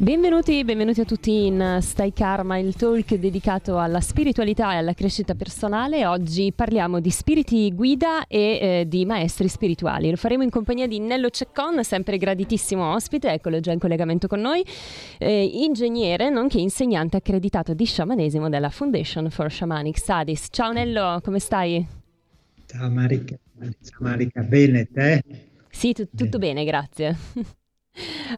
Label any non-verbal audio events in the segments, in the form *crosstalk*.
Benvenuti, benvenuti a tutti in Stai Karma, il talk dedicato alla spiritualità e alla crescita personale. Oggi parliamo di spiriti guida e eh, di maestri spirituali. Lo faremo in compagnia di Nello Ceccon, sempre graditissimo ospite, eccolo già in collegamento con noi, eh, ingegnere nonché insegnante accreditato di sciamanesimo della Foundation for Shamanic Studies. Ciao Nello, come stai? Ciao Marica, ciao Marica, bene te? Sì, t- tutto bene, bene grazie.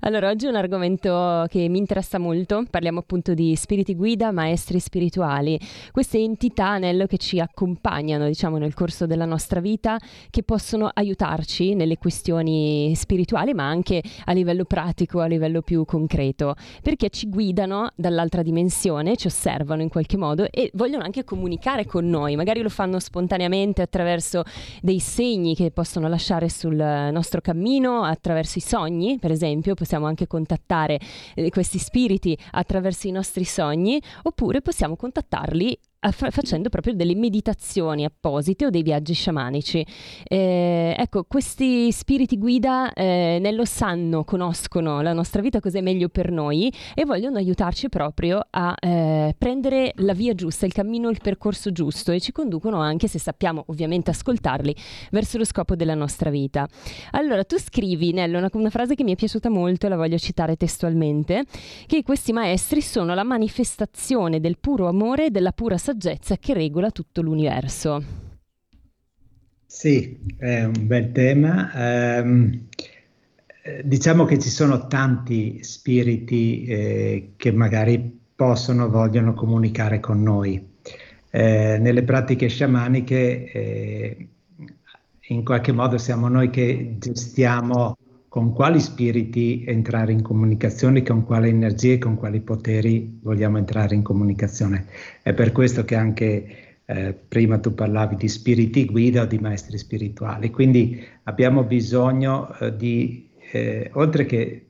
Allora, oggi è un argomento che mi interessa molto, parliamo appunto di spiriti guida, maestri spirituali, queste entità Nello, che ci accompagnano diciamo nel corso della nostra vita, che possono aiutarci nelle questioni spirituali ma anche a livello pratico, a livello più concreto, perché ci guidano dall'altra dimensione, ci osservano in qualche modo e vogliono anche comunicare con noi, magari lo fanno spontaneamente attraverso dei segni che possono lasciare sul nostro cammino, attraverso i sogni, per esempio esempio, possiamo anche contattare eh, questi spiriti attraverso i nostri sogni, oppure possiamo contattarli facendo proprio delle meditazioni apposite o dei viaggi sciamanici. Eh, ecco, questi spiriti guida eh, nello sanno, conoscono la nostra vita, cos'è meglio per noi e vogliono aiutarci proprio a eh, prendere la via giusta, il cammino, il percorso giusto e ci conducono anche, se sappiamo ovviamente ascoltarli, verso lo scopo della nostra vita. Allora, tu scrivi, Nello, una, una frase che mi è piaciuta molto e la voglio citare testualmente, che questi maestri sono la manifestazione del puro amore e della pura saggezza saggezza che regola tutto l'universo. Sì, è un bel tema. Um, diciamo che ci sono tanti spiriti eh, che magari possono, vogliono comunicare con noi. Eh, nelle pratiche sciamaniche eh, in qualche modo siamo noi che gestiamo con quali spiriti entrare in comunicazione, con quali energie, con quali poteri vogliamo entrare in comunicazione. È per questo che anche eh, prima tu parlavi di spiriti guida o di maestri spirituali, quindi abbiamo bisogno eh, di, eh, oltre che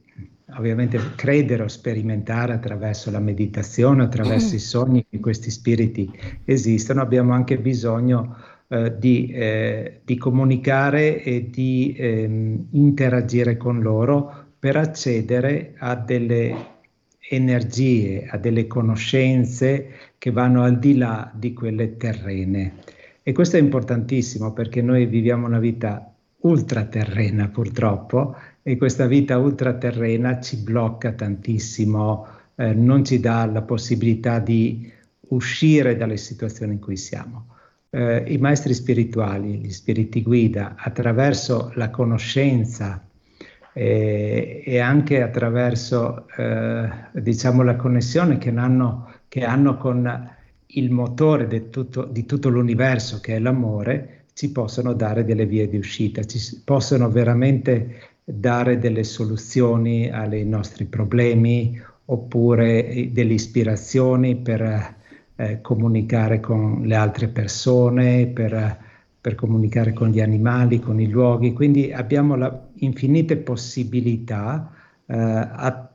ovviamente credere o sperimentare attraverso la meditazione, attraverso i sogni che questi spiriti esistono, abbiamo anche bisogno eh, di, eh, di, comunicare e di ehm, interagire con loro per accedere a delle energie, a delle conoscenze che vanno al di là di quelle terrene. E questo è importantissimo perché noi viviamo una vita ultraterrena purtroppo e questa vita ultraterrena ci blocca tantissimo, eh, non ci dà la possibilità di uscire dalle situazioni in cui siamo eh, i maestri spirituali, gli spiriti guida, attraverso la conoscenza eh, e anche attraverso eh, diciamo, la connessione che hanno, che hanno con il motore di tutto, di tutto l'universo che è l'amore, ci possono dare delle vie di uscita, ci possono veramente dare delle soluzioni ai nostri problemi oppure delle ispirazioni per eh, comunicare con le altre persone, per, per, comunicare con gli animali, con i luoghi. Quindi abbiamo la, infinite possibilità eh, a,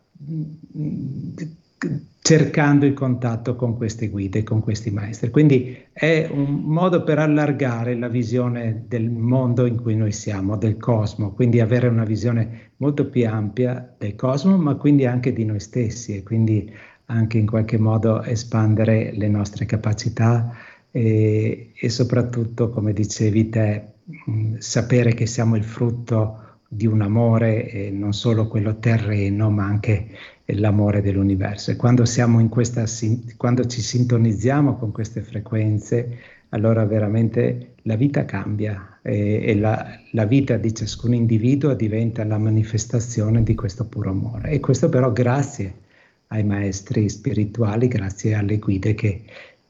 cercando il contatto con queste guide, con questi maestri. Quindi è un modo per allargare la visione del mondo in cui noi siamo, del cosmo, quindi avere una visione molto più ampia del cosmo, ma quindi anche di noi stessi e quindi anche in qualche modo espandere le nostre capacità e, e soprattutto, come dicevi te, mh, sapere che siamo il frutto di un amore, e non solo quello terreno, ma anche l'amore dell'universo. E quando, siamo in questa, quando ci sintonizziamo con queste frequenze, allora veramente la vita cambia e, e la, la, vita di ciascun individuo diventa la manifestazione di questo puro amore. E questo però grazie ai maestri spirituali, grazie alle guide che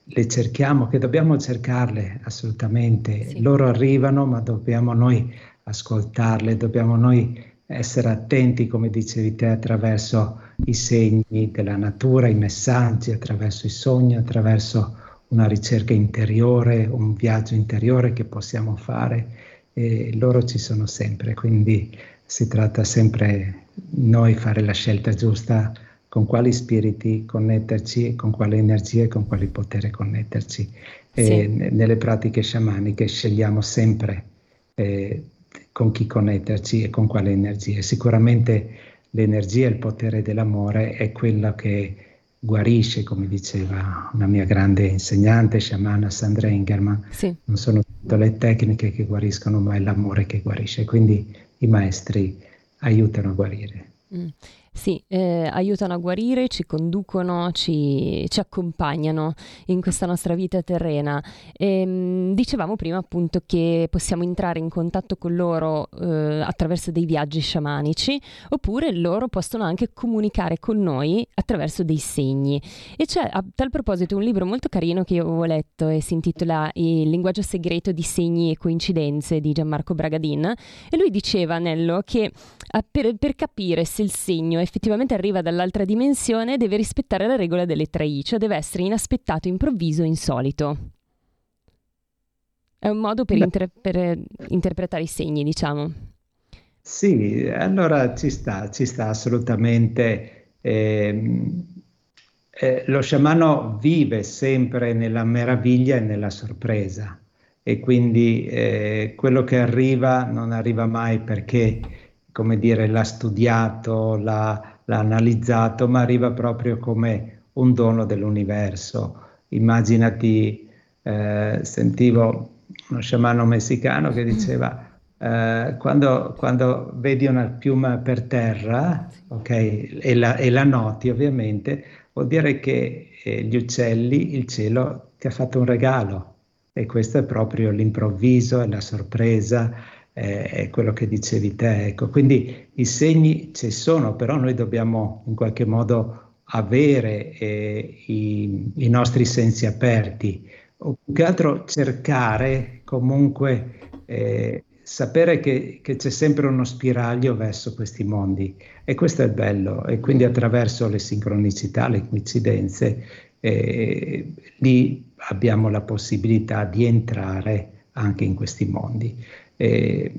le cerchiamo, che dobbiamo cercarle assolutamente. Sì. Loro arrivano, ma dobbiamo noi ascoltarle, dobbiamo noi essere attenti, come dicevi te, attraverso i segni della natura, i messaggi, attraverso i sogni, attraverso una ricerca interiore, un viaggio interiore che possiamo fare. E loro ci sono sempre, quindi si tratta sempre noi fare la scelta giusta con quali spiriti connetterci, con quale energia e con quali potere connetterci. Sì. nelle pratiche sciamaniche scegliamo sempre eh, con chi connetterci e con quale energia. Sicuramente l'energia e il potere dell'amore è quello che guarisce, come diceva una mia grande insegnante, sciamana Sandra Ingerman. Sì. Non sono tutte le tecniche che guariscono, ma è l'amore che guarisce. Quindi i maestri aiutano a guarire. Mm. Sì, eh, aiutano a guarire, ci conducono, ci, ci, accompagnano in questa nostra vita terrena. E, ehm, dicevamo prima appunto che possiamo entrare in contatto con loro eh, attraverso dei viaggi sciamanici, oppure loro possono anche comunicare con noi attraverso dei segni. E c'è a tal proposito un libro molto carino che io avevo letto e si intitola Il linguaggio segreto di segni e coincidenze di Gianmarco Bragadin. E lui diceva, Nello, che per, per capire se il segno è effettivamente arriva dall'altra dimensione deve rispettare la regola delle tre I, cioè deve essere inaspettato, improvviso, insolito. È un modo per, inter- per interpretare i segni, diciamo. Sì, allora ci sta, ci sta assolutamente. Eh, eh, lo sciamano vive sempre nella meraviglia e nella sorpresa e quindi eh, quello che arriva non arriva mai perché come dire, l'ha studiato, l'ha, l'ha analizzato, ma arriva proprio come un dono dell'universo. Immaginati, eh, sentivo uno sciamano messicano che diceva eh, quando, quando, vedi una piuma per terra, okay, e, la, e, la, noti ovviamente, vuol dire che eh, gli uccelli, il cielo ti ha fatto un regalo e questo è proprio l'improvviso e la sorpresa è quello che dicevi te. Ecco. Quindi i segni ci sono, però noi dobbiamo in qualche modo avere eh, i, i, nostri sensi aperti, o più che altro cercare comunque eh, sapere che, che, c'è sempre uno spiraglio verso questi mondi e questo è bello e quindi attraverso le sincronicità, le coincidenze, eh, lì abbiamo la possibilità di entrare anche in questi mondi. Eh,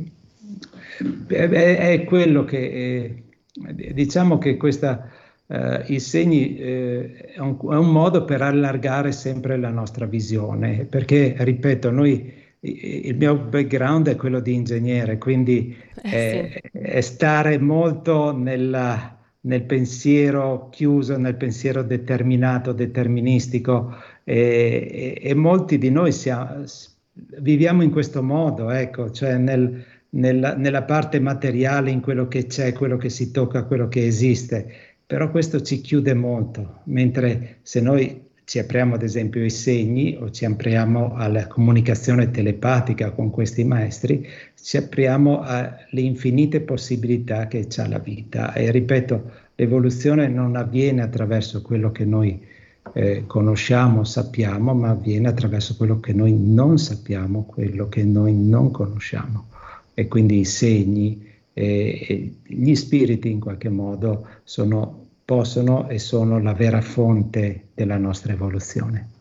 è, è, quello che eh, diciamo che questa, eh, i segni eh, è un, è, un, modo per allargare sempre la nostra visione, perché ripeto, noi il mio background è quello di ingegnere, quindi eh, sì. è, stare molto nella, nel pensiero chiuso, nel pensiero determinato, deterministico e, e, e molti di noi siamo viviamo in questo modo, ecco, cioè nel, nella, nella, parte materiale, in quello che c'è, quello che si tocca, quello che esiste, però questo ci chiude molto, mentre se noi ci apriamo ad esempio ai segni o ci apriamo alla comunicazione telepatica con questi maestri, ci apriamo alle infinite possibilità che ha la vita. E ripeto, l'evoluzione non avviene attraverso quello che noi eh, conosciamo, sappiamo, ma avviene attraverso quello che noi non sappiamo, quello che noi non conosciamo. E quindi i segni eh, gli spiriti in qualche modo sono, possono e sono la vera fonte della nostra evoluzione.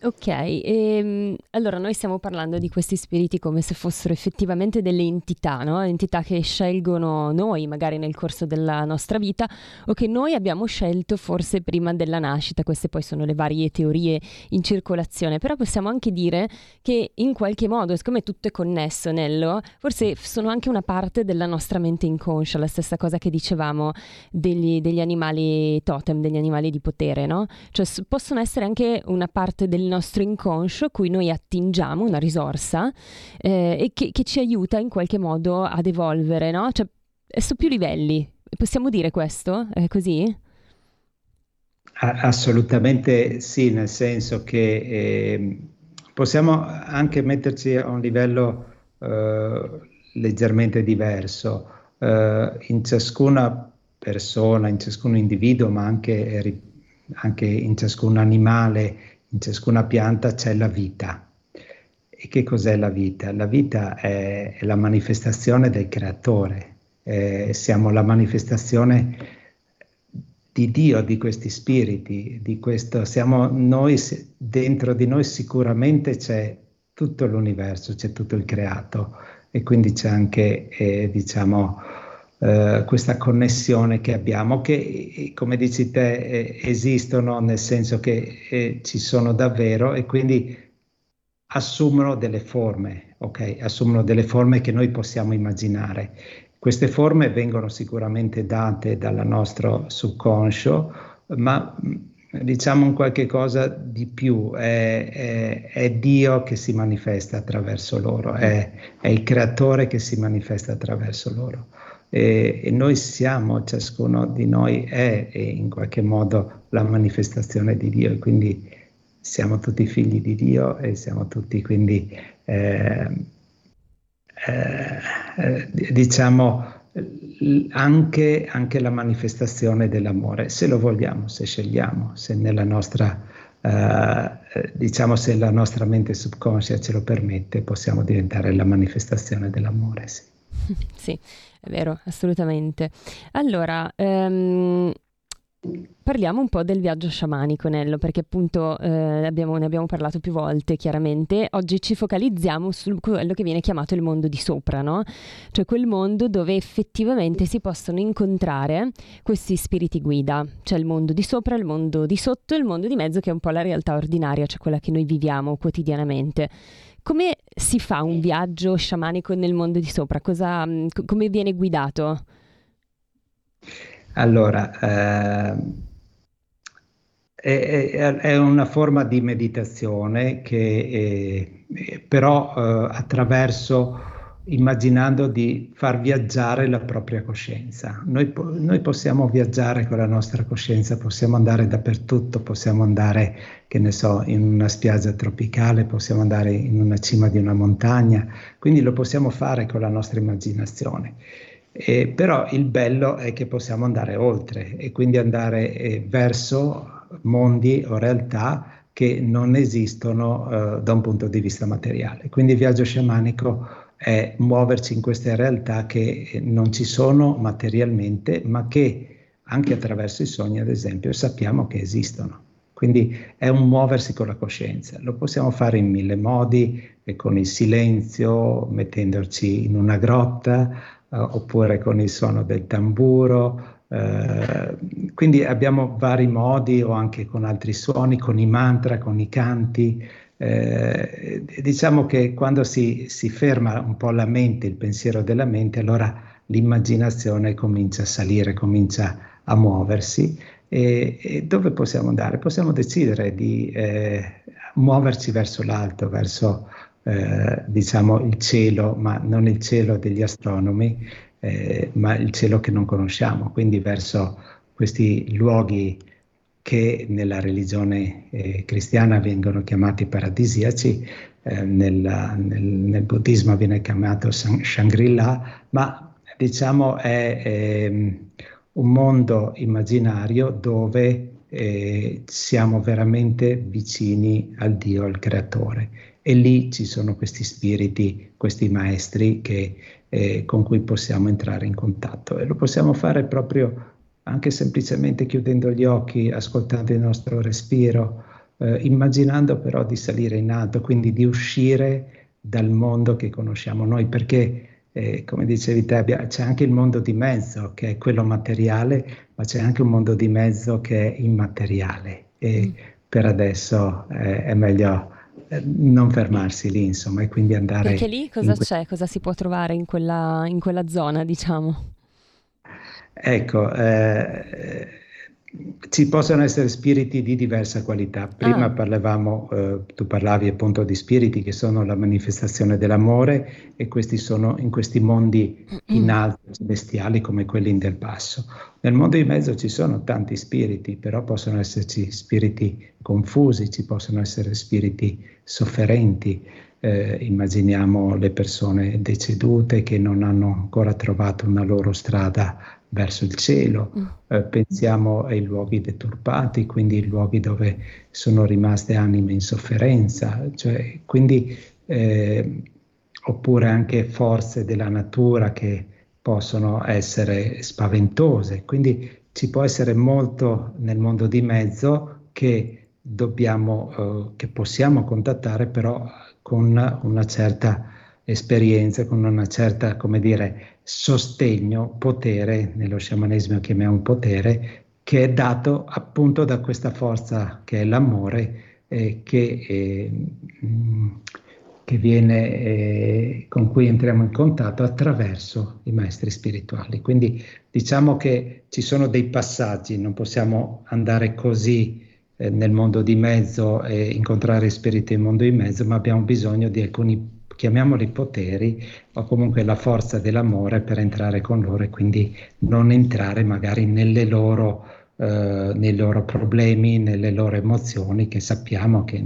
Ok, ehm, allora noi stiamo parlando di questi spiriti come se fossero effettivamente delle entità, no? entità che scelgono noi magari nel corso della nostra vita o che noi abbiamo scelto forse prima della nascita, queste poi sono le varie teorie in circolazione, però possiamo anche dire che in qualche modo, siccome tutto è connesso Nello, forse sono anche una parte della nostra mente inconscia, la stessa cosa che dicevamo degli, degli animali totem, degli animali di potere, no? Cioè possono essere anche una parte del nostro inconscio a cui noi attingiamo, una risorsa, eh, e che, che, ci aiuta in qualche modo ad evolvere, no? Cioè, su più livelli. Possiamo dire questo? È così? Assolutamente sì, nel senso che eh, possiamo anche metterci a un livello eh, leggermente diverso. Eh, in ciascuna persona, in ciascun individuo, ma anche, anche in ciascun animale in ciascuna pianta c'è la vita. E che cos'è la vita? La vita è, la manifestazione del creatore, eh, siamo la manifestazione di Dio, di questi spiriti, di questo, siamo noi, dentro di noi sicuramente c'è tutto l'universo, c'è tutto il creato e quindi c'è anche, eh, diciamo, eh, questa connessione che abbiamo, che come dici te eh, esistono nel senso che eh, ci sono davvero e quindi assumono delle forme, ok? Assumono delle forme che noi possiamo immaginare. Queste forme vengono sicuramente date dal nostro subconscio, ma diciamo un qualche cosa di più, è, è, è Dio che si manifesta attraverso loro, è, è il creatore che si manifesta attraverso loro e, e, noi siamo, ciascuno di noi è, è, in qualche modo la manifestazione di Dio e quindi siamo tutti figli di Dio e siamo tutti quindi eh, eh, diciamo anche, anche, la manifestazione dell'amore, se lo vogliamo, se scegliamo, se nella nostra eh, diciamo se la nostra mente subconscia ce lo permette, possiamo diventare la manifestazione dell'amore. Sì. *laughs* sì. È vero, assolutamente. Allora, ehm, Parliamo un po' del viaggio sciamanico, Nello, perché appunto eh, abbiamo, ne abbiamo parlato più volte, chiaramente. Oggi ci focalizziamo su quello che viene chiamato il mondo di sopra, no? Cioè quel mondo dove effettivamente si possono incontrare questi spiriti guida. C'è il mondo di sopra, il mondo di sotto il mondo di mezzo che è un po' la realtà ordinaria, cioè quella che noi viviamo quotidianamente. Come si fa un viaggio sciamanico nel mondo di sopra? Cosa, mm, come viene guidato? Allora, eh, è, è, una forma di meditazione che eh, però eh, attraverso immaginando di far viaggiare la propria coscienza. Noi, noi, possiamo viaggiare con la nostra coscienza, possiamo andare dappertutto, possiamo andare, che ne so, in una spiaggia tropicale, possiamo andare in una cima di una montagna, quindi lo possiamo fare con la nostra immaginazione. Eh, però il bello è che possiamo andare oltre e quindi andare eh, verso mondi o realtà che non esistono eh, da un punto di vista materiale. Quindi il viaggio sciamanico è muoverci in queste realtà che non ci sono materialmente, ma che anche attraverso i sogni, ad esempio, sappiamo che esistono. Quindi è un muoversi con la coscienza. Lo possiamo fare in mille modi, con il silenzio, mettendoci in una grotta, eh, oppure con il suono del tamburo. Eh, quindi abbiamo vari modi o anche con altri suoni, con i mantra, con i canti, eh, diciamo che quando si, si, ferma un po' la mente, il pensiero della mente, allora l'immaginazione comincia a salire, comincia a muoversi. E, e dove possiamo andare? Possiamo decidere di eh, muoverci verso l'alto, verso eh, diciamo il cielo, ma non il cielo degli astronomi, eh, ma il cielo che non conosciamo, quindi verso questi luoghi che nella religione eh, cristiana vengono chiamati paradisiaci, eh, nel, nel, nel, buddismo viene chiamato Shangri-La, ma diciamo è, è ehm, un mondo immaginario dove eh, siamo veramente vicini al Dio, al Creatore. E lì ci sono questi spiriti, questi maestri che, eh, con cui possiamo entrare in contatto e lo possiamo fare proprio anche semplicemente chiudendo gli occhi, ascoltando il nostro respiro, eh, immaginando però di salire in alto, quindi di uscire dal mondo che conosciamo noi, perché eh, come dicevi te, c'è anche il mondo di mezzo che è quello materiale, ma c'è anche un mondo di mezzo che è immateriale e mm. per adesso eh, è meglio eh, non fermarsi lì, insomma, e quindi andare... Perché lì cosa que- c'è? Cosa si può trovare in quella, in quella zona, diciamo? Ecco, eh, ci possono essere spiriti di diversa qualità. Prima ah. parlavamo, eh, tu parlavi appunto di spiriti che sono la manifestazione dell'amore e questi sono in questi mondi in alto, celestiali come quelli del basso. Nel mondo di mezzo ci sono tanti spiriti, però possono esserci spiriti confusi, ci possono essere spiriti sofferenti. Eh, immaginiamo le persone decedute che non hanno ancora trovato una loro strada verso il cielo, mm. eh, pensiamo ai luoghi deturpati, quindi i luoghi dove sono rimaste anime in sofferenza, cioè, quindi, eh, oppure anche forze della natura che possono essere spaventose. Quindi ci può essere molto nel mondo di mezzo che dobbiamo, eh, che possiamo contattare però con una certa esperienza, con una certa, come dire, sostegno, potere, nello sciamanesimo chiamiamo potere, che è dato appunto da questa forza che è l'amore, eh, che, eh, che viene, eh, con cui entriamo in contatto attraverso i maestri spirituali. Quindi diciamo che ci sono dei passaggi, non possiamo andare così eh, nel mondo di mezzo e incontrare spiriti nel mondo di mezzo, ma abbiamo bisogno di alcuni chiamiamoli poteri o comunque la forza dell'amore per entrare con loro e quindi non entrare magari nelle loro, eh, nei loro problemi, nelle loro emozioni che sappiamo che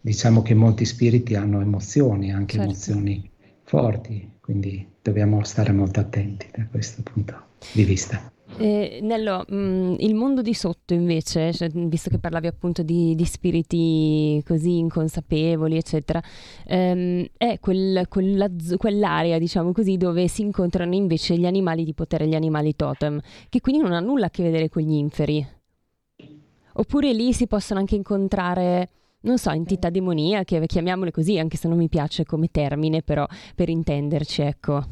diciamo che molti spiriti hanno emozioni, anche certo. emozioni forti, quindi dobbiamo stare molto attenti da questo punto di vista. Eh, Nello, mh, mm, il mondo di sotto invece, cioè, visto che parlavi appunto di, di spiriti così inconsapevoli, eccetera, ehm, è quel, quella, quell'area, diciamo così, dove si incontrano invece gli animali di potere, gli animali totem, che quindi non ha nulla a che vedere con gli inferi. Oppure lì si possono anche incontrare non so, entità demoniache, chiamiamole così, anche se non mi piace come termine, però per intenderci, ecco.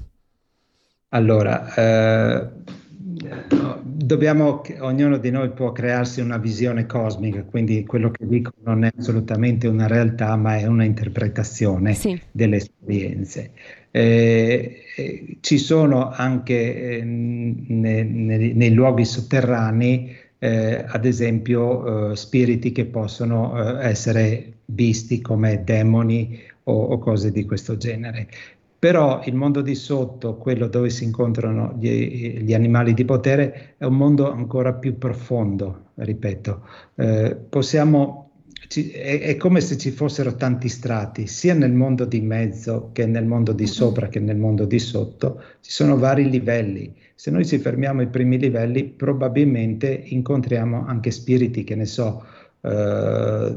Allora, eh, dobbiamo, ognuno di noi può crearsi una visione cosmica, quindi quello che dico non è assolutamente una realtà, ma è una interpretazione sì. delle esperienze. Eh, eh, ci sono anche eh, ne, ne, nei luoghi sotterranei, eh, ad esempio, eh, spiriti che possono eh, essere visti come demoni o, o cose di questo genere. Però il mondo di sotto, quello dove si incontrano gli, gli animali di potere, è un mondo ancora più profondo, ripeto. Eh, possiamo, ci, è, è, come se ci fossero tanti strati, sia nel mondo di mezzo che nel mondo di sopra che nel mondo di sotto, ci sono vari livelli. Se noi ci fermiamo ai primi livelli, probabilmente incontriamo anche spiriti, che ne so, eh,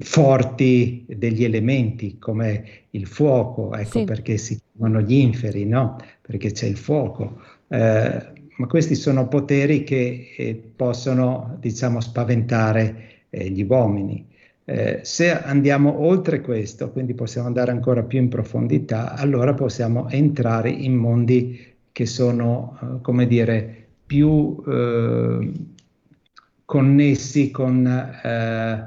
forti degli elementi come il fuoco, ecco sì. perché si chiamano gli inferi, no? Perché c'è il fuoco. Eh, ma questi sono poteri che eh, possono, diciamo, spaventare eh, gli uomini. Eh, se andiamo oltre questo, quindi possiamo andare ancora più in profondità, allora possiamo entrare in mondi che sono, eh, come dire, più connessi con eh,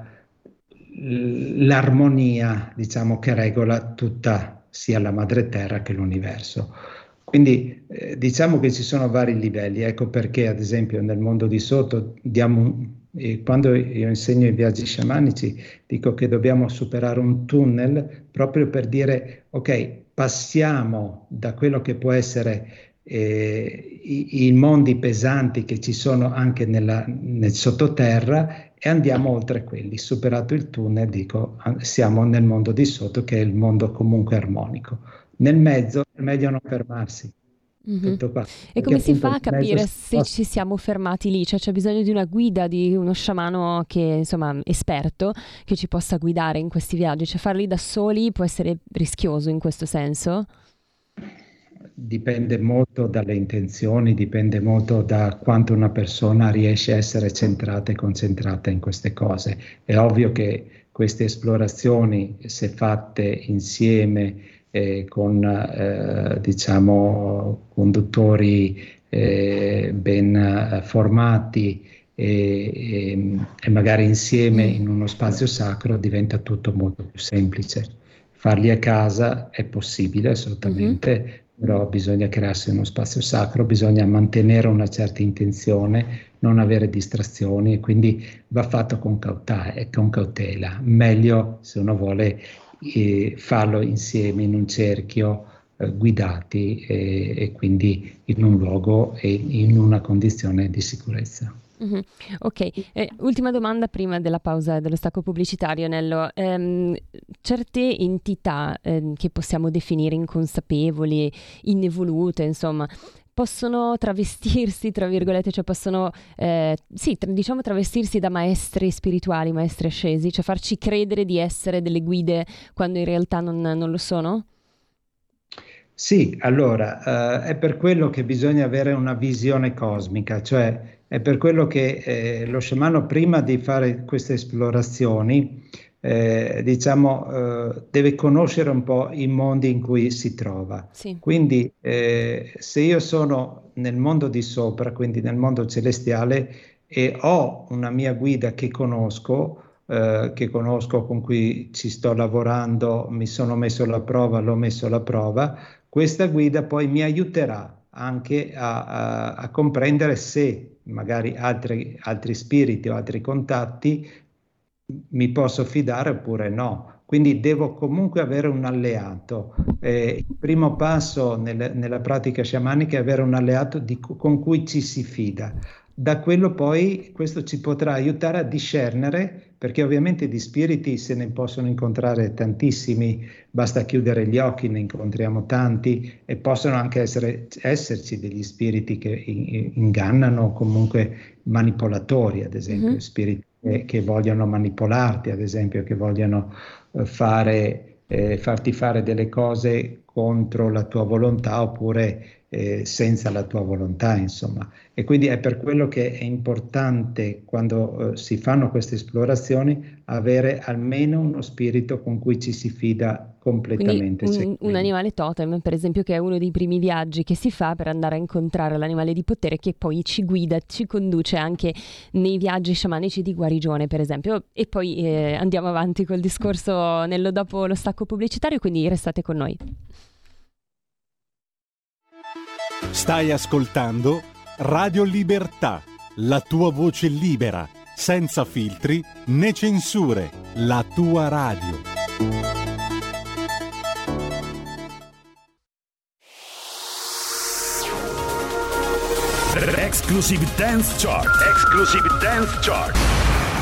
l'armonia, diciamo, che regola tutta sia la madre terra che l'universo. Quindi eh, diciamo che ci sono vari livelli, ecco perché ad esempio nel mondo di sotto diamo, eh, quando io insegno i viaggi sciamanici dico che dobbiamo superare un tunnel proprio per dire ok, passiamo da quello che può essere eh, i, i, mondi pesanti che ci sono anche nella, nel sottoterra e andiamo oltre quelli. Superato il tunnel, dico, siamo nel mondo di sotto che è il mondo comunque armonico. Nel mezzo è meglio non fermarsi. Mm-hmm. E come si fa a capire se ci siamo fermati lì? Cioè c'è bisogno di una guida, di uno sciamano che insomma esperto che ci possa guidare in questi viaggi. Cioè farli da soli può essere rischioso in questo senso? Dipende molto dalle intenzioni, dipende molto da quanto una persona riesce a essere centrata e concentrata in queste cose. È ovvio che queste esplorazioni, se fatte insieme eh, con eh, diciamo conduttori eh, ben eh, formati e, e, e magari insieme in uno spazio sacro, diventa tutto molto più semplice. Farli a casa è possibile assolutamente, mm-hmm però bisogna crearsi uno spazio sacro, bisogna mantenere una certa intenzione, non avere distrazioni e quindi va fatto con, cautela, con cautela. Meglio se uno vuole eh, farlo insieme in un cerchio eh, guidati e, e quindi in un luogo e in una condizione di sicurezza. Mm-hmm. Ok, eh, ultima domanda prima della pausa dello stacco pubblicitario, Nello. Um, certe entità eh, che possiamo definire inconsapevoli, inevolute, insomma, possono travestirsi, tra virgolette, cioè possono, eh, sì, tra, diciamo travestirsi da maestri spirituali, maestri ascesi, cioè farci credere di essere delle guide quando in realtà non, non lo sono? Sì, allora, eh, è per quello che bisogna avere una visione cosmica, cioè è per quello che eh, lo sciamano prima di fare queste esplorazioni eh, diciamo, eh, deve conoscere un po' i mondi in cui si trova. Sì. Quindi eh, se io sono nel mondo di sopra, quindi nel mondo celestiale, e ho una mia guida che conosco, eh, che conosco, con cui ci sto lavorando, mi sono messo alla prova, l'ho messo alla prova, questa guida poi mi aiuterà anche a, a, a comprendere se magari altri, altri spiriti o altri contatti mi posso fidare oppure no. Quindi devo comunque avere un alleato. Eh, il primo passo nel, nella pratica sciamanica è avere un alleato di, con cui ci si fida. Da quello poi questo ci potrà aiutare a discernere, perché ovviamente di spiriti se ne possono incontrare tantissimi, basta chiudere gli occhi, ne incontriamo tanti e possono anche essere, esserci degli spiriti che ingannano o comunque manipolatori, ad esempio, mm-hmm. spiriti che, che vogliono manipolarti, ad esempio, che vogliono eh, fare, eh, farti fare delle cose contro la tua volontà oppure eh, senza la tua volontà, insomma. E quindi è per quello che è importante quando eh, si fanno queste esplorazioni avere almeno uno spirito con cui ci si fida completamente. Un, un, animale totem, per esempio, che è uno dei primi viaggi che si fa per andare a incontrare l'animale di potere che poi ci guida, ci conduce anche nei viaggi sciamanici di guarigione, per esempio. E poi eh, andiamo avanti col discorso nello, dopo lo stacco pubblicitario, quindi restate con noi. Stai ascoltando Radio Libertà, la tua voce libera, senza filtri né censure, la tua radio. Exclusive Dance Chart. Exclusive Dance Chart.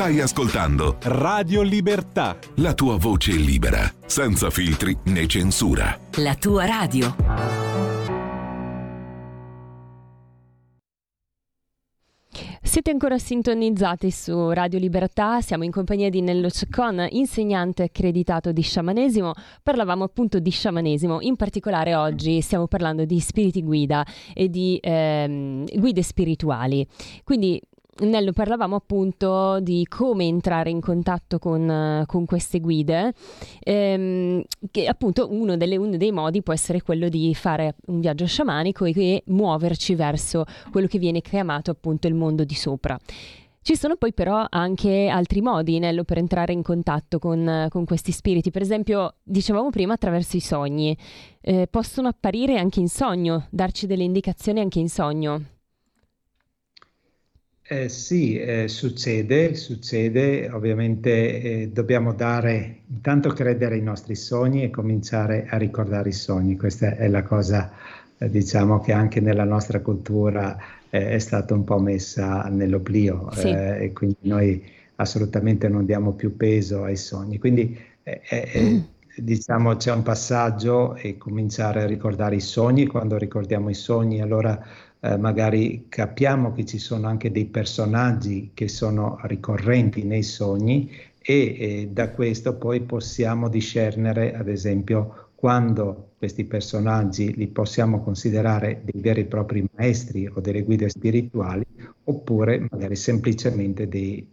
Stai ascoltando Radio Libertà. La tua voce libera, senza filtri né censura. La tua radio. Siete ancora sintonizzati su Radio Libertà, siamo in compagnia di Nello Ceccon, insegnante accreditato di sciamanesimo. Parlavamo appunto di sciamanesimo, in particolare oggi stiamo parlando di spiriti guida e di ehm, guide spirituali. Quindi Nello parlavamo appunto di come entrare in contatto con, con queste guide, ehm, che appunto uno, delle, uno, dei modi può essere quello di fare un viaggio sciamanico e, e muoverci verso quello che viene chiamato appunto il mondo di sopra. Ci sono poi però anche altri modi, Nello, per entrare in contatto con, con questi spiriti. Per esempio, dicevamo prima attraverso i sogni. Eh, possono apparire anche in sogno, darci delle indicazioni anche in sogno. Eh, sì, eh, succede, succede, ovviamente eh, dobbiamo dare, intanto credere ai nostri sogni e cominciare a ricordare i sogni, questa è la cosa eh, diciamo che anche nella nostra cultura eh, è stata un po' messa nell'oblio sì. Eh, e quindi noi assolutamente non diamo più peso ai sogni, quindi mm. diciamo c'è un passaggio e cominciare a ricordare i sogni, quando ricordiamo i sogni allora eh, magari capiamo che ci sono anche dei personaggi che sono ricorrenti nei sogni e eh, da questo poi possiamo discernere, ad esempio, quando questi personaggi li possiamo considerare dei veri e propri maestri o delle guide spirituali, oppure magari semplicemente dei,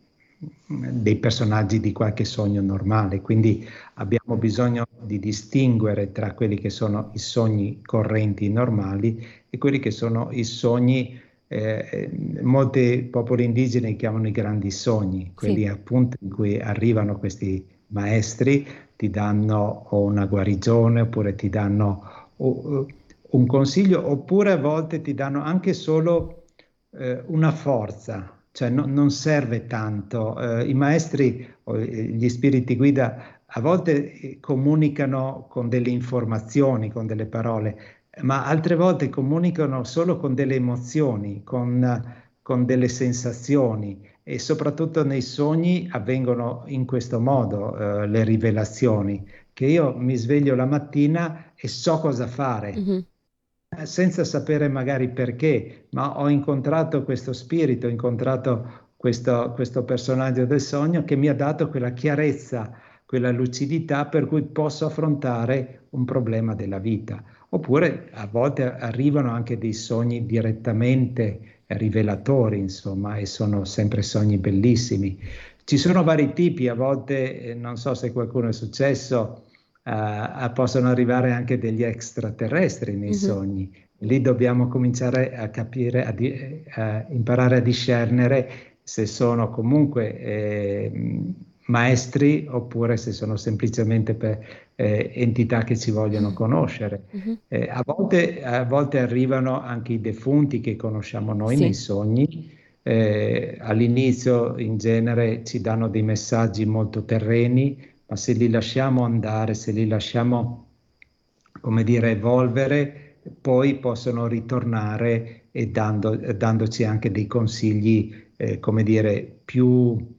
dei personaggi di qualche sogno normale. Quindi abbiamo bisogno di distinguere tra quelli che sono i sogni correnti normali e quelli che sono i sogni, eh, molti popoli indigeni chiamano i grandi sogni, quelli sì. appunto in cui arrivano questi maestri, ti danno una guarigione oppure ti danno un consiglio oppure a volte ti danno anche solo eh, una forza, cioè no, non serve tanto. Eh, I maestri o gli spiriti guida a volte eh, comunicano con delle informazioni, con delle parole, ma altre volte comunicano solo con delle emozioni, con, con delle sensazioni e soprattutto nei sogni avvengono in questo modo eh, le rivelazioni, che io mi sveglio la mattina e so cosa fare. Mm-hmm senza sapere magari perché, ma ho incontrato questo spirito, ho incontrato questo, questo, personaggio del sogno che mi ha dato quella chiarezza, quella lucidità per cui posso affrontare un problema della vita. Oppure a volte arrivano anche dei sogni direttamente rivelatori, insomma, e sono sempre sogni bellissimi. Ci sono vari tipi, a volte, eh, non so se qualcuno è successo, uh, possono arrivare anche degli extraterrestri nei mm-hmm. sogni. Lì dobbiamo cominciare a capire, a, di, a imparare a discernere se sono comunque eh, maestri oppure se sono semplicemente per, eh, entità che ci vogliono mm. conoscere. Mm-hmm. Eh, a, volte, a, volte, arrivano anche i defunti che conosciamo noi sì. nei sogni. Eh, all'inizio in genere ci danno dei messaggi molto terreni, ma se li lasciamo andare, se li lasciamo, come dire, evolvere, poi possono ritornare e dando, dandoci anche dei consigli, eh, come dire, più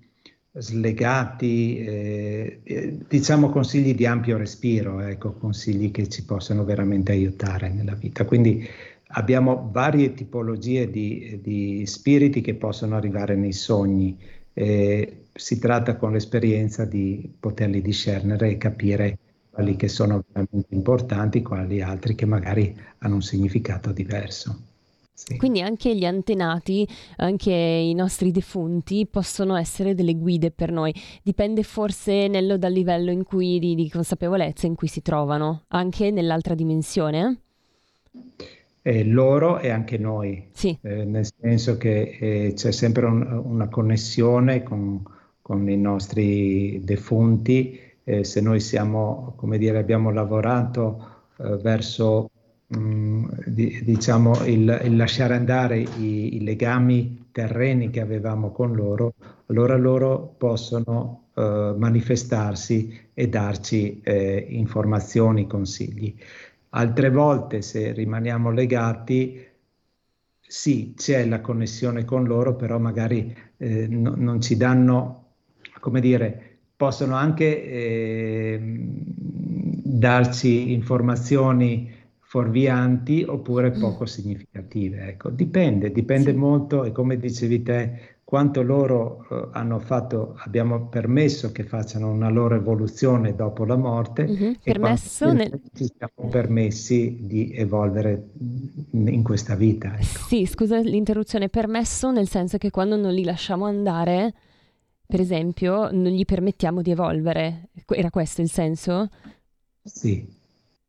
slegati, eh, eh, diciamo consigli di ampio respiro, ecco, consigli che ci possono veramente aiutare nella vita. Quindi abbiamo varie tipologie di, di spiriti che possono arrivare nei sogni. Eh, si tratta con l'esperienza di poterli discernere e capire quali che sono veramente importanti, quali altri che magari hanno un significato diverso. Sì. Quindi anche gli antenati, anche i nostri defunti possono essere delle guide per noi. Dipende forse nello, dal livello in cui, di, di consapevolezza in cui si trovano, anche nell'altra dimensione? Eh, loro e anche noi, sì. eh, nel senso che eh, c'è sempre un, una connessione con, con, i nostri defunti. Eh, se noi siamo, come dire, abbiamo lavorato eh, verso Mm, di, diciamo il, il, lasciare andare i, i, legami terreni che avevamo con loro, allora loro possono uh, manifestarsi e darci eh, informazioni, consigli. Altre volte, se rimaniamo legati, sì, c'è la connessione con loro, però magari eh, no, non ci danno, come dire, possono anche eh, darci informazioni fuorvianti oppure mm. poco significative. Ecco, dipende, dipende sì. molto e come dicevi te, quanto loro uh, hanno fatto, abbiamo permesso che facciano una loro evoluzione dopo la morte mm-hmm. e permesso nel... ci siamo permessi di evolvere in questa vita. Ecco. Sì, scusa l'interruzione, permesso nel senso che quando non li lasciamo andare, per esempio, non gli permettiamo di evolvere. Era questo il senso? Sì,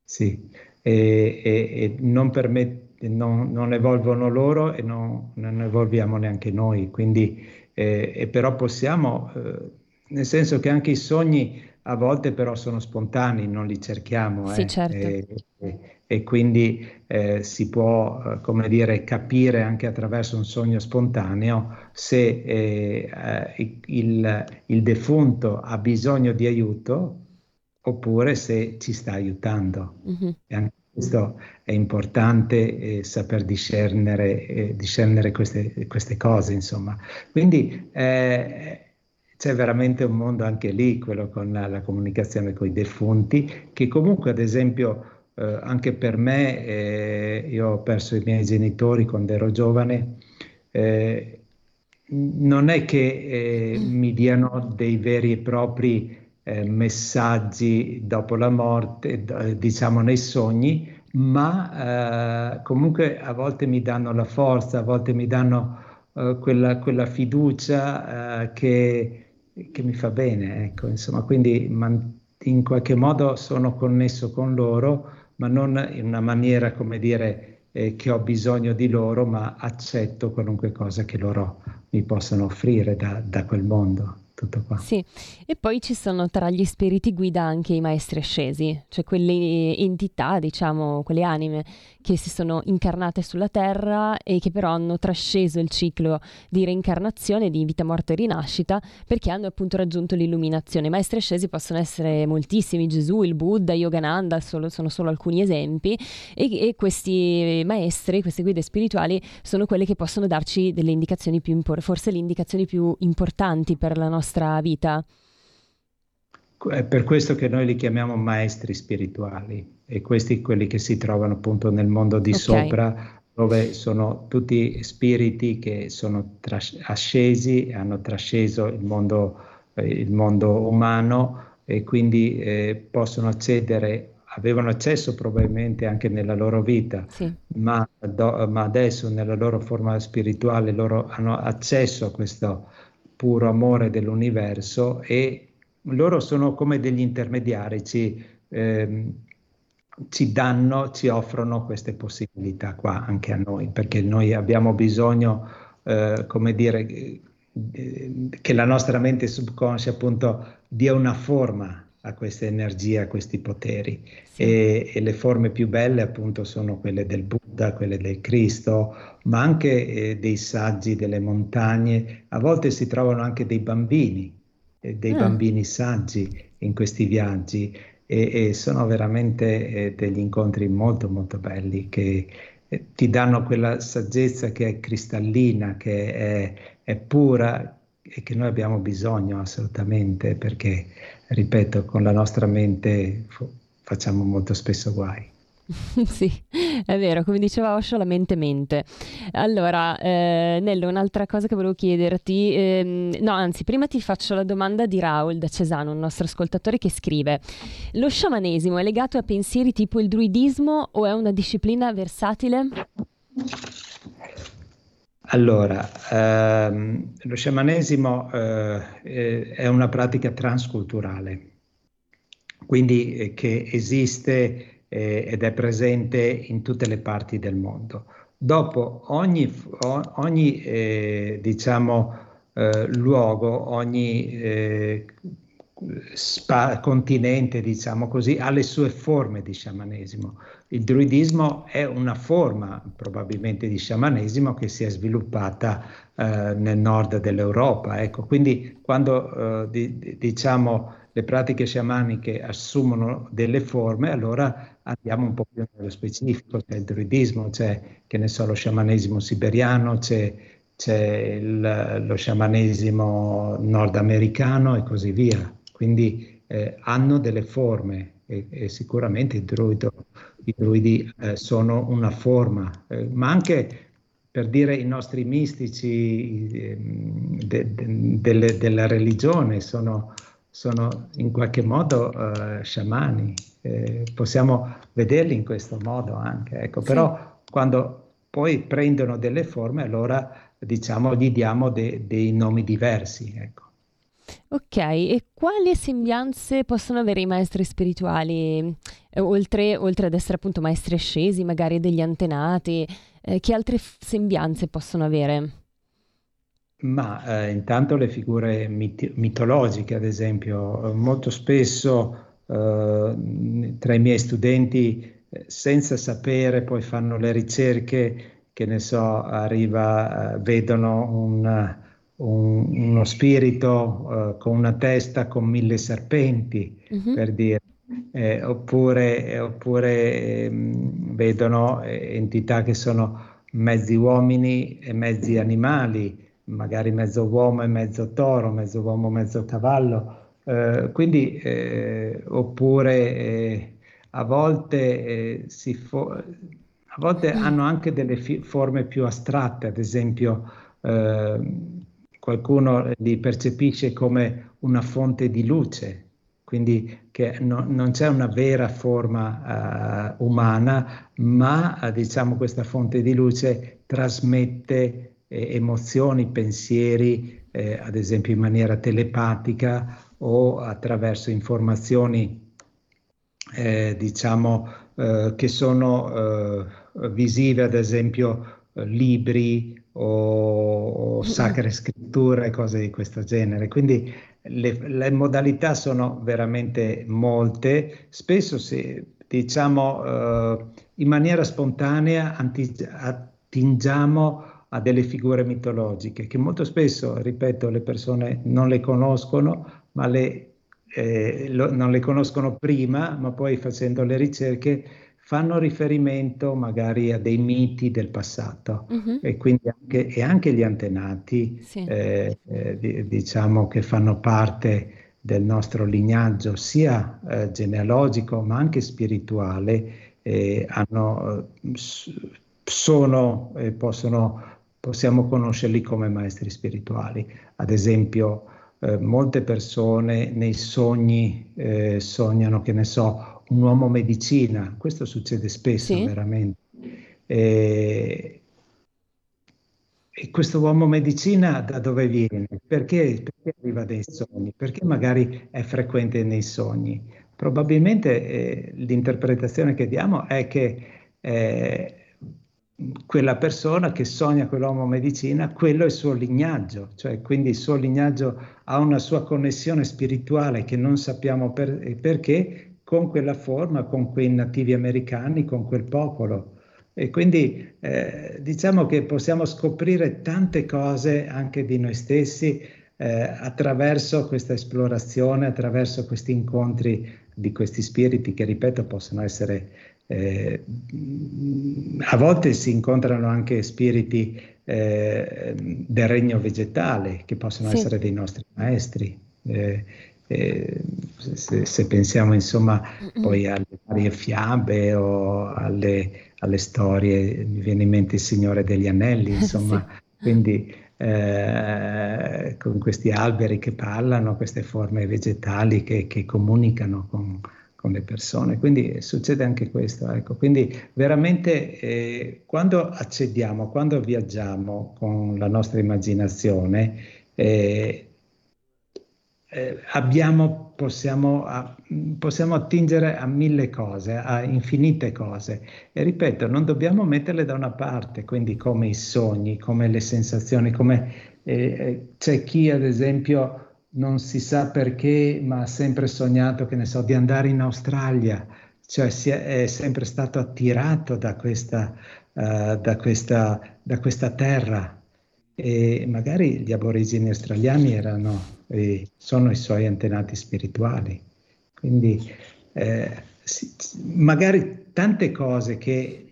sì e, e, e non, permette, non, non, evolvono loro e non, non, evolviamo neanche noi. Quindi, eh, però possiamo, eh, nel senso che anche i sogni a volte però sono spontanei, non li cerchiamo. Sì, eh, certo. e, e, quindi eh, si può, eh, come dire, capire anche attraverso un sogno spontaneo se il, il defunto ha bisogno di aiuto oppure se ci sta aiutando. Mm-hmm. Questo è importante eh, saper discernere, eh, discernere queste, queste, cose, insomma. Quindi eh, c'è veramente un mondo anche lì, quello con la, la comunicazione con i defunti, che comunque ad esempio eh, anche per me, eh, io ho perso i miei genitori quando ero giovane, eh, non è che mi diano dei veri e propri eh, messaggi dopo la morte, diciamo nei sogni, ma eh, comunque a volte mi danno la forza, a volte mi danno eh, quella, quella, fiducia eh, che, che, mi fa bene. Ecco, insomma, quindi man- in qualche modo sono connesso con loro, ma non in una maniera, come dire, eh, che ho bisogno di loro, ma accetto qualunque cosa che loro mi possano offrire da, da quel mondo tutto qua. Sì, e poi ci sono tra gli spiriti guida anche i maestri ascesi, cioè quelle entità, diciamo, quelle anime che si sono incarnate sulla Terra e che però hanno trasceso il ciclo di reincarnazione, di vita, morte e rinascita, perché hanno appunto raggiunto l'illuminazione. I maestri ascesi possono essere moltissimi, Gesù, il Buddha, Yogananda, solo, sono solo alcuni esempi, e, e, questi maestri, queste guide spirituali, sono quelle che possono darci delle indicazioni più importanti, forse le indicazioni più importanti per la nostra vita. è per questo che noi li chiamiamo maestri spirituali e questi quelli che si trovano appunto nel mondo di okay. sopra dove sono tutti spiriti che sono tras- ascesi, hanno trasceso il mondo, eh, il mondo umano e quindi eh, possono accedere, avevano accesso probabilmente anche nella loro vita, sì. ma, do, ma, adesso nella loro forma spirituale loro hanno accesso a questo puro amore dell'universo e loro sono come degli intermediari, ci, eh, ci danno, ci offrono queste possibilità qua anche a noi, perché noi abbiamo bisogno, eh, come dire, eh, che la nostra mente subconscia appunto dia una forma a queste energie, a questi poteri. Sì. E, e, le forme più belle appunto sono quelle del Buddha, quelle del Cristo, ma anche eh, dei saggi delle montagne. A volte si trovano anche dei bambini eh, dei mm. bambini saggi in questi viaggi e, e sono veramente eh, degli incontri molto molto belli che eh, ti danno quella saggezza che è cristallina, che è, è pura e che noi abbiamo bisogno assolutamente perché, ripeto, con la nostra mente facciamo molto spesso guai. *laughs* sì, è vero, come diceva Osho, la mente mente. Allora, eh, Nello, un'altra cosa che volevo chiederti, ehm, no, anzi, prima ti faccio la domanda di Raul da Cesano, un nostro ascoltatore che scrive: Lo sciamanesimo è legato a pensieri tipo il druidismo o è una disciplina versatile? Allora, ehm, lo sciamanesimo eh, è una pratica transculturale, quindi eh, che esiste eh, ed è presente in tutte le parti del mondo. Dopo ogni, ogni eh, diciamo, eh, luogo, ogni eh, spa, continente, diciamo così, ha le sue forme di sciamanesimo. Il druidismo è una forma probabilmente di sciamanesimo che si è sviluppata eh, nel nord dell'Europa. Ecco, quindi quando eh, di, diciamo le pratiche sciamaniche assumono delle forme, allora andiamo un po' più nello specifico, c'è il druidismo, c'è, che ne so, lo sciamanesimo siberiano, c'è, c'è il, lo sciamanesimo nordamericano e così via. Quindi eh, hanno delle forme e, e sicuramente il druido, i druidi eh, sono una forma, eh, ma anche per dire i nostri mistici ehm, de, de, de, della religione sono sono in qualche modo uh, sciamani, eh, possiamo vederli in questo modo anche, ecco, sì. però quando poi prendono delle forme allora diciamo gli diamo de- dei nomi diversi, ecco. Ok, e quali sembianze possono avere i maestri spirituali, eh, oltre, oltre, ad essere appunto maestri ascesi, magari degli antenati, eh, che altre f- sembianze possono avere? Ma eh, intanto le figure mit- mitologiche, ad esempio, molto spesso eh, tra i miei studenti, eh, senza sapere, poi fanno le ricerche, che ne so, arriva, eh, vedono un, un, uno spirito eh, con una testa con mille serpenti, mm-hmm. per dire. Eh, oppure, oppure ehm, vedono entità che sono mezzi uomini e mezzi animali, magari mezzo uomo e mezzo toro, mezzo uomo e mezzo cavallo. Eh, quindi, eh, oppure eh, a volte, eh, fo- a volte mm. hanno anche delle fi- forme più astratte, ad esempio ehm, qualcuno li percepisce come una fonte di luce, quindi che no, non c'è una vera forma uh, umana, ma diciamo questa fonte di luce trasmette eh, emozioni, pensieri, eh, ad esempio in maniera telepatica o attraverso informazioni, eh, diciamo, eh, che sono eh, visive, ad esempio libri o, o sacre scritture, cose di questo genere. Quindi le, le modalità sono veramente molte, spesso si, diciamo eh, in maniera spontanea attingiamo a delle figure mitologiche che molto spesso, ripeto, le persone non le conoscono, ma le, eh, lo, non le conoscono prima, ma poi facendo le ricerche fanno riferimento magari a dei miti del passato uh-huh. e quindi anche, e anche gli antenati sì. eh, eh, diciamo che fanno parte del nostro lignaggio, sia eh, genealogico ma anche spirituale, eh, hanno, sono e possono, possiamo conoscerli come maestri spirituali. Ad esempio, eh, molte persone nei sogni eh, sognano, che ne so, un uomo medicina, questo succede spesso sì. veramente. E, e questo uomo medicina da dove viene? Perché, perché, arriva dai sogni? Perché magari è frequente nei sogni? Probabilmente eh, l'interpretazione che diamo è che eh, quella persona che sogna quell'uomo medicina, quello è il suo lignaggio, cioè quindi il suo lignaggio ha una sua connessione spirituale che non sappiamo per, perché con quella forma, con quei nativi americani, con quel popolo. E quindi eh, diciamo che possiamo scoprire tante cose anche di noi stessi eh, attraverso questa esplorazione, attraverso questi incontri di questi spiriti che, ripeto, possono essere eh, a volte si incontrano anche spiriti eh, del regno vegetale che possono sì. essere dei nostri maestri. Eh, eh se, se, pensiamo insomma poi alle varie fiabe o alle, alle, storie, mi viene in mente il Signore degli Anelli, *laughs* insomma, sì. quindi eh, con questi alberi che parlano, queste forme vegetali che, che comunicano con, con le persone. Quindi succede anche questo. Ecco. Quindi veramente eh, quando accediamo, quando viaggiamo con la nostra immaginazione, eh, eh, abbiamo, possiamo, a, possiamo, attingere a mille cose, a infinite cose. E ripeto, non dobbiamo metterle da una parte, quindi come i sogni, come le sensazioni, come eh, eh, c'è chi ad esempio non si sa perché, ma ha sempre sognato, che ne so, di andare in Australia, cioè è, è sempre stato attirato da questa, uh, da questa, da questa terra. E magari gli aborigeni australiani erano, sono i suoi antenati spirituali. Quindi eh, si, magari tante cose che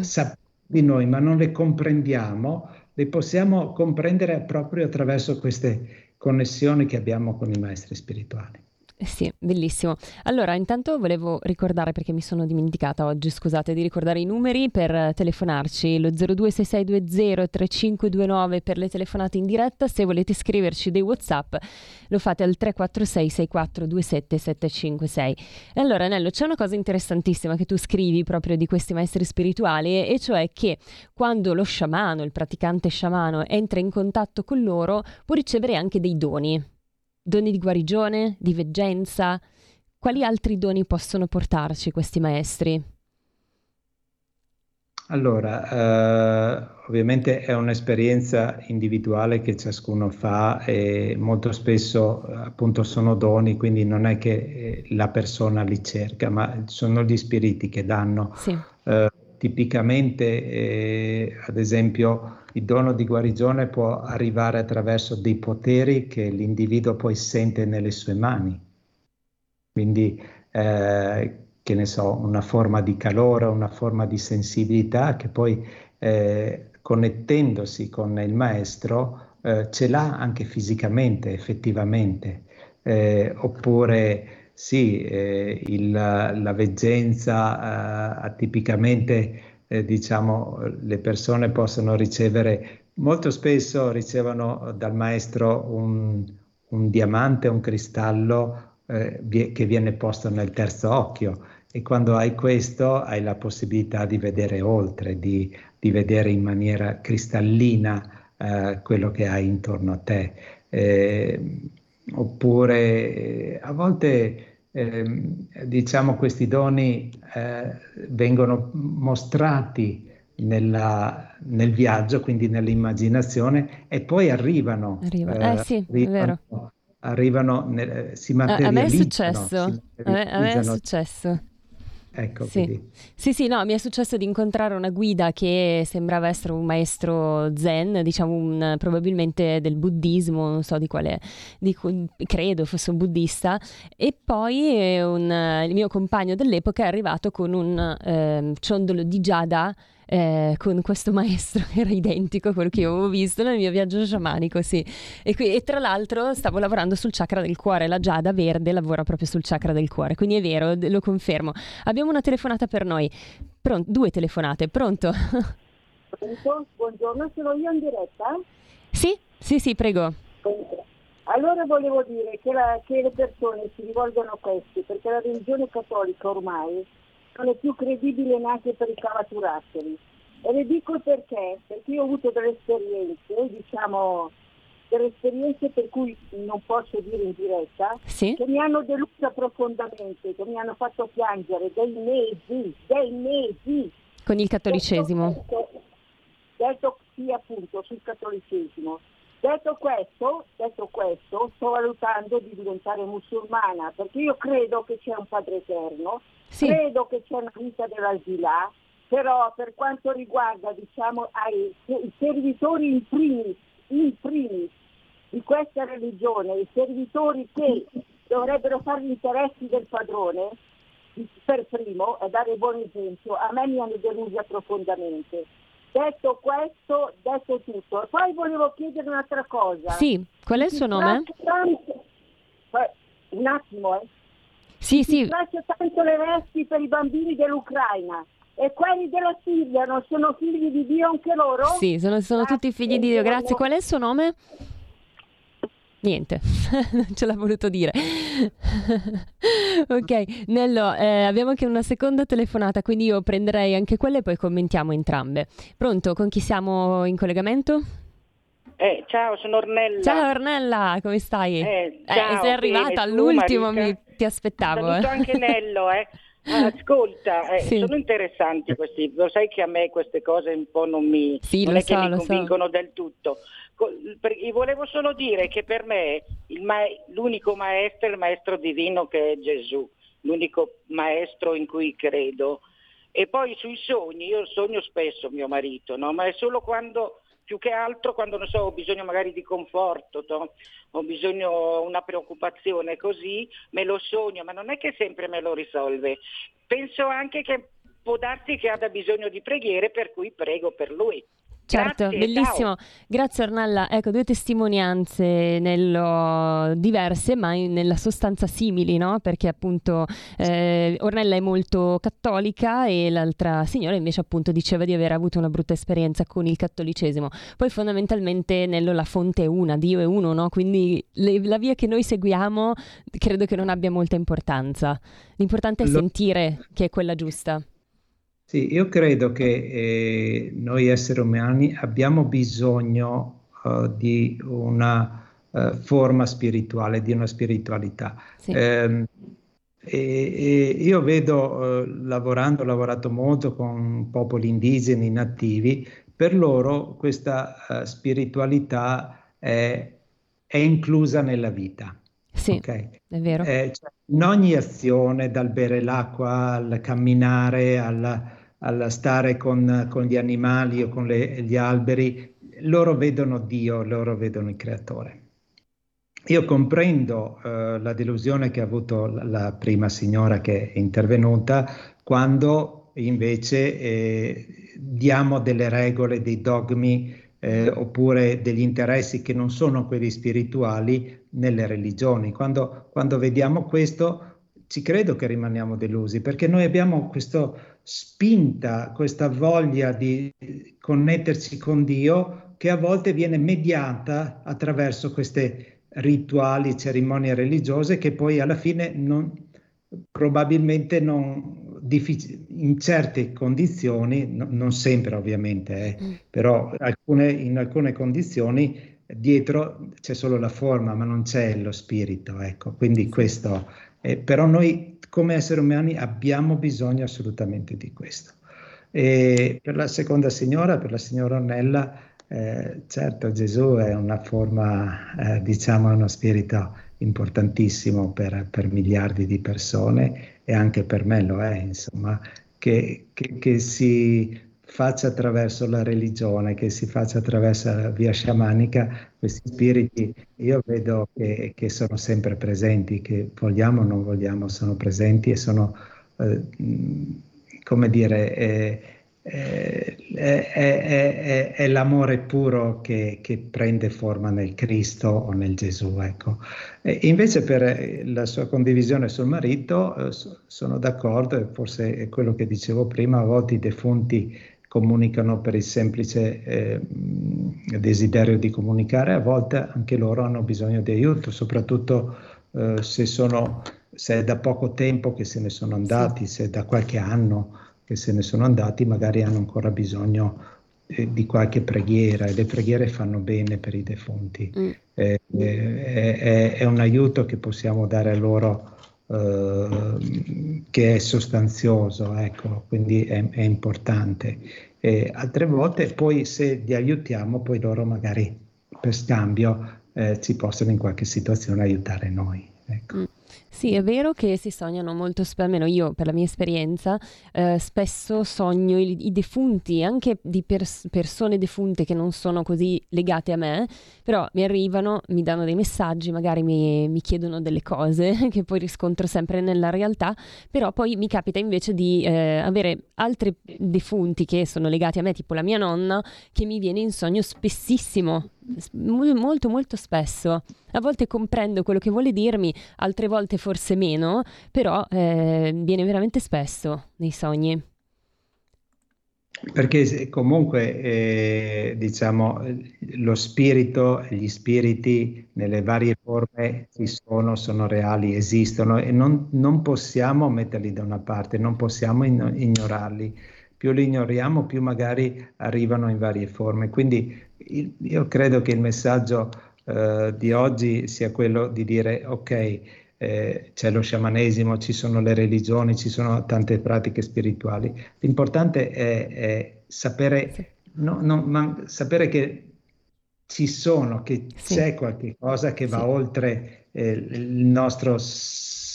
sappiamo di noi ma non le comprendiamo, le possiamo comprendere proprio attraverso queste connessioni che abbiamo con i maestri spirituali. Eh sì, bellissimo. Allora, intanto volevo ricordare, perché mi sono dimenticata oggi, scusate, di ricordare i numeri per telefonarci, lo 0266203529 per le telefonate in diretta, se volete scriverci dei WhatsApp lo fate al 346 6427 756. E allora, Nello, c'è una cosa interessantissima che tu scrivi proprio di questi maestri spirituali, e cioè che quando lo sciamano, il praticante sciamano, entra in contatto con loro, può ricevere anche dei doni Doni di guarigione, di veggenza? Quali altri doni possono portarci questi maestri? Allora, eh, ovviamente è un'esperienza individuale che ciascuno fa e molto spesso appunto sono doni, quindi non è che eh, la persona li cerca, ma sono gli spiriti che danno. Sì. Eh, tipicamente, eh, ad esempio, il dono di guarigione può arrivare attraverso dei poteri che l'individuo poi sente nelle sue mani. Quindi, eh, che ne so, una forma di calore, una forma di sensibilità che poi, eh, connettendosi con il maestro, eh, ce l'ha anche fisicamente, effettivamente. Eh, oppure, sì, eh, il, la veggenza eh, tipicamente eh, diciamo, le persone possono ricevere, molto spesso ricevono dal maestro un, un diamante, un cristallo eh, che viene posto nel terzo occhio e quando hai questo hai la possibilità di vedere oltre, di, di vedere in maniera cristallina eh, quello che hai intorno a te. Eh, oppure eh, a volte eh, diciamo questi doni eh, vengono mostrati nella, nel viaggio, quindi nell'immaginazione, e poi arrivano. Arriva. Eh, eh sì, arrivano, arrivano nel, si materializzano. A me è successo, a me, a me è successo. Ecco, sì. sì, sì, no, mi è successo di incontrare una guida che sembrava essere un maestro zen, diciamo un, probabilmente del buddismo, non so di quale, di, credo fosse un buddista, e poi un, il mio compagno dell'epoca è arrivato con un eh, ciondolo di giada eh, con questo maestro, era identico a quello che io avevo visto nel mio viaggio sciamanico, sì. E, qui, e, tra l'altro stavo lavorando sul chakra del cuore, la Giada Verde lavora proprio sul chakra del cuore, quindi è vero, lo confermo. Abbiamo una telefonata per noi, Pronto, due telefonate, pronto? Pronto? Buongiorno, sono io in diretta? Sì, sì, sì, prego. Allora volevo dire che, la, che le persone si rivolgono a questi perché la religione cattolica ormai non è più credibile neanche per i cavaturattoli. E le dico perché, perché io ho avuto delle esperienze, diciamo, delle esperienze per cui non posso dire in diretta, sì? che mi hanno delusa profondamente, che mi hanno fatto piangere dei mesi, dei mesi. Con il cattolicesimo? Detto, detto sì appunto sul cattolicesimo. Detto questo, detto questo, sto valutando di diventare musulmana perché io credo che c'è un Padre Eterno, sì. credo che c'è una vita dell'aldilà, però per quanto riguarda diciamo, ai, i servitori in primis, in primis di questa religione, i servitori che dovrebbero fare gli interessi del padrone, per primo, e dare buon esempio, a me mi hanno delusa profondamente Detto questo, detto tutto. Poi volevo chiedere un'altra cosa. Sì, qual è il suo nome? Tanto... Un attimo, eh. Sì, Mi sì. piace tanto le vesti per i bambini dell'Ucraina. E quelli della Siria non sono figli di Dio anche loro? Sì, sono, sono tutti figli di Dio. Grazie. Qual è il suo nome? Niente, *laughs* non ce l'ha voluto dire. *laughs* ok, Nello, eh, abbiamo anche una seconda telefonata, quindi io prenderei anche quella e poi commentiamo entrambe. Pronto, con chi siamo in collegamento? Eh, ciao, sono Ornella. Ciao Ornella, come stai? Eh, ciao, eh, sei arrivata bene, all'ultimo, mi, ti aspettavo. Saluto eh. anche *laughs* Nello, eh. Ascolta, eh, Sì. sono interessanti questi, lo sai che a me queste cose un po' non mi, Sì, non so, mi lo so. convincono del tutto. Volevo solo dire che per me il ma- l'unico maestro è il maestro divino che è Gesù, l'unico maestro in cui credo. E poi sui sogni, io sogno spesso mio marito, no? ma è solo quando, più che altro quando non so, ho bisogno magari di conforto, no? ho bisogno una preoccupazione così, me lo sogno, ma non è che sempre me lo risolve. Penso anche che può darsi che abbia bisogno di preghiere, per cui prego per lui. Certo, Grazie, bellissimo. Grazie Ornella. Ecco, due testimonianze nello- diverse, ma in- nella sostanza simili, no? Perché appunto eh, Ornella è molto cattolica e l'altra signora invece appunto diceva di aver avuto una brutta esperienza con il cattolicesimo. Poi fondamentalmente Nello la fonte è una, Dio è uno, no? Quindi le- la via che noi seguiamo credo che non abbia molta importanza. L'importante è Lo- sentire che è quella giusta. Sì, io credo che eh, noi esseri umani abbiamo bisogno eh, di una eh, forma spirituale, di una spiritualità. Sì. Ehm, e, e io vedo, eh, lavorando, ho lavorato molto con popoli indigeni, nativi, per loro questa eh, spiritualità è, è inclusa nella vita. Sì, ok? è vero. Eh, cioè, in ogni azione, dal bere l'acqua al camminare, al, al stare con, con gli animali o con le- gli alberi, loro vedono Dio, loro vedono il creatore. Io comprendo eh, la delusione che ha avuto la, la prima signora che è intervenuta quando invece eh, diamo delle regole, dei dogmi eh, oppure degli interessi che non sono quelli spirituali nelle religioni. Quando, quando vediamo questo ci credo che rimaniamo delusi perché noi abbiamo questa spinta, questa voglia di connetterci con Dio che a volte viene mediata attraverso queste rituali, cerimonie religiose che poi alla fine non, probabilmente non, diffic- in certe condizioni, no- non sempre ovviamente, eh, però alcune- in alcune condizioni dietro c'è solo la forma, ma non c'è lo spirito, ecco. Quindi questo, eh, però noi come esseri umani abbiamo bisogno assolutamente di questo. E per la seconda signora, per la signora Ornella, eh, certo Gesù è una forma, eh, diciamo, uno spirito importantissimo per, per miliardi di persone e anche per me lo è, insomma, che, che- che si faccia attraverso la religione, che si faccia attraverso la via sciamanica, questi spiriti io vedo che, che sono sempre presenti, che vogliamo o non vogliamo, sono presenti e sono, eh, come dire, eh, è, è, l'amore puro che, che, prende forma nel Cristo o nel Gesù. Ecco. invece per la sua condivisione sul marito eh, sono d'accordo e forse è quello che dicevo prima, a volte i defunti comunicano per il semplice eh, desiderio di comunicare, a volte anche loro hanno bisogno di aiuto, soprattutto eh, se, sono, se è da poco tempo che se ne sono andati, se è da qualche anno che se ne sono andati, magari hanno ancora bisogno eh, di qualche preghiera e le preghiere fanno bene per i defunti. Mm. Eh, è, è, un aiuto che possiamo dare a loro eh, che è sostanzioso, ecco, quindi è, è importante. E altre volte poi se li aiutiamo, poi loro magari per scambio eh, ci possono in qualche situazione aiutare noi. Ecco. Mm. Sì, è vero che si sognano molto spesso, almeno io per la mia esperienza, eh, spesso sogno i, i, defunti, anche di pers- persone defunte che non sono così legate a me, però mi arrivano, mi danno dei messaggi, magari mi, mi chiedono delle cose *laughs* che poi riscontro sempre nella realtà, però poi mi capita invece di eh, avere altri defunti che sono legati a me, tipo la mia nonna, che mi viene in sogno spessissimo, molto molto spesso. A volte comprendo quello che vuole dirmi, altre volte forse meno, però eh, viene veramente spesso nei sogni. Perché comunque eh, diciamo lo spirito, gli spiriti nelle varie forme ci sono, sono reali, esistono e non, non possiamo metterli da una parte, non possiamo ignorarli. Più li ignoriamo, più magari arrivano in varie forme. Quindi il, io credo che il messaggio eh, di oggi sia quello di dire ok, eh, c'è lo sciamanesimo, ci sono le religioni, ci sono tante pratiche spirituali. L'importante è, è sapere, no, no, ma sapere che ci sono, che sì. c'è qualche cosa che va sì. oltre eh, il nostro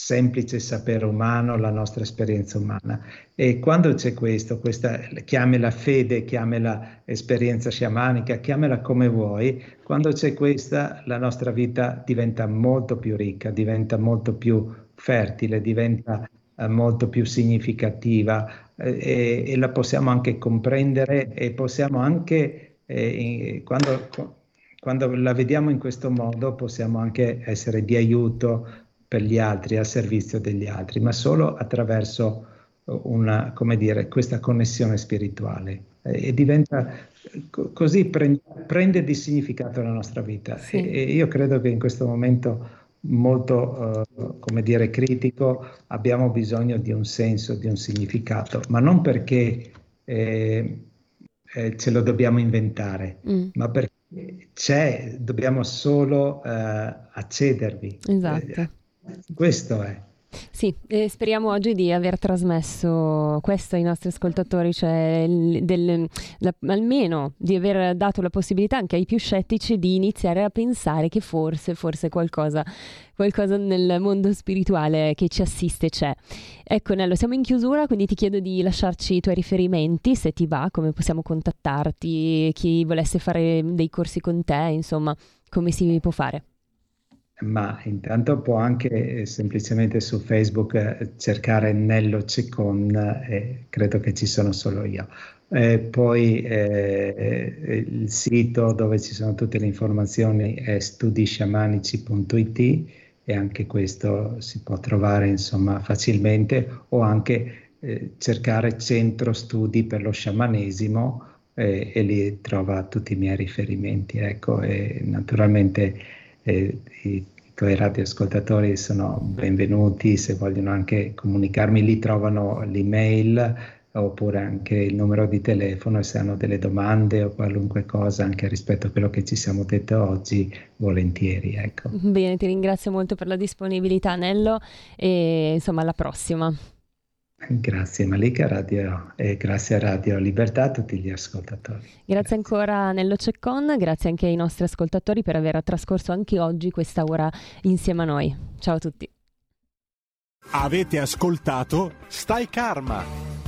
semplice sapere umano, la nostra esperienza umana. E quando c'è questo, questa, chiamela fede, chiamela esperienza sciamanica, chiamela come vuoi, quando c'è questa la nostra vita diventa molto più ricca, diventa molto più fertile, diventa eh, molto più significativa eh, e, e, la possiamo anche comprendere e possiamo anche, eh, quando, quando la vediamo in questo modo, possiamo anche essere di aiuto per gli altri, al servizio degli altri, ma solo attraverso una, come dire, questa connessione spirituale e diventa così prende, prende di significato la nostra vita sì. e, io credo che in questo momento molto uh, come dire critico abbiamo bisogno di un senso, di un significato, ma non perché eh, eh, ce lo dobbiamo inventare, mm. ma perché c'è, dobbiamo solo uh, accedervi. Esatto. Questo è. Sì, eh, speriamo oggi di aver trasmesso questo ai nostri ascoltatori, cioè del, la, almeno di aver dato la possibilità anche ai più scettici di iniziare a pensare che forse, forse qualcosa, qualcosa nel mondo spirituale che ci assiste c'è. Ecco Nello, siamo in chiusura, quindi ti chiedo di lasciarci i tuoi riferimenti, se ti va, come possiamo contattarti, chi volesse fare dei corsi con te, insomma, come si può fare ma intanto può anche eh, semplicemente su Facebook eh, cercare Nello Cecon e credo che ci sono solo io. E poi eh, il sito dove ci sono tutte le informazioni è studisciamanici.it e anche questo si può trovare insomma facilmente o anche eh, cercare centro studi per lo sciamanesimo eh, e lì trova tutti i miei riferimenti ecco e naturalmente eh, i tuoi radioascoltatori sono benvenuti, se vogliono anche comunicarmi lì trovano l'email oppure anche il numero di telefono e se hanno delle domande o qualunque cosa anche rispetto a quello che ci siamo detto oggi, volentieri. Ecco. Bene, ti ringrazio molto per la disponibilità Nello e insomma alla prossima. Grazie Malika Radio e grazie a Radio Libertà a tutti gli ascoltatori. Grazie, grazie. ancora Nello Ceccon, grazie anche ai nostri ascoltatori per aver trascorso anche oggi questa ora insieme a noi. Ciao a tutti. Avete ascoltato Stai Karma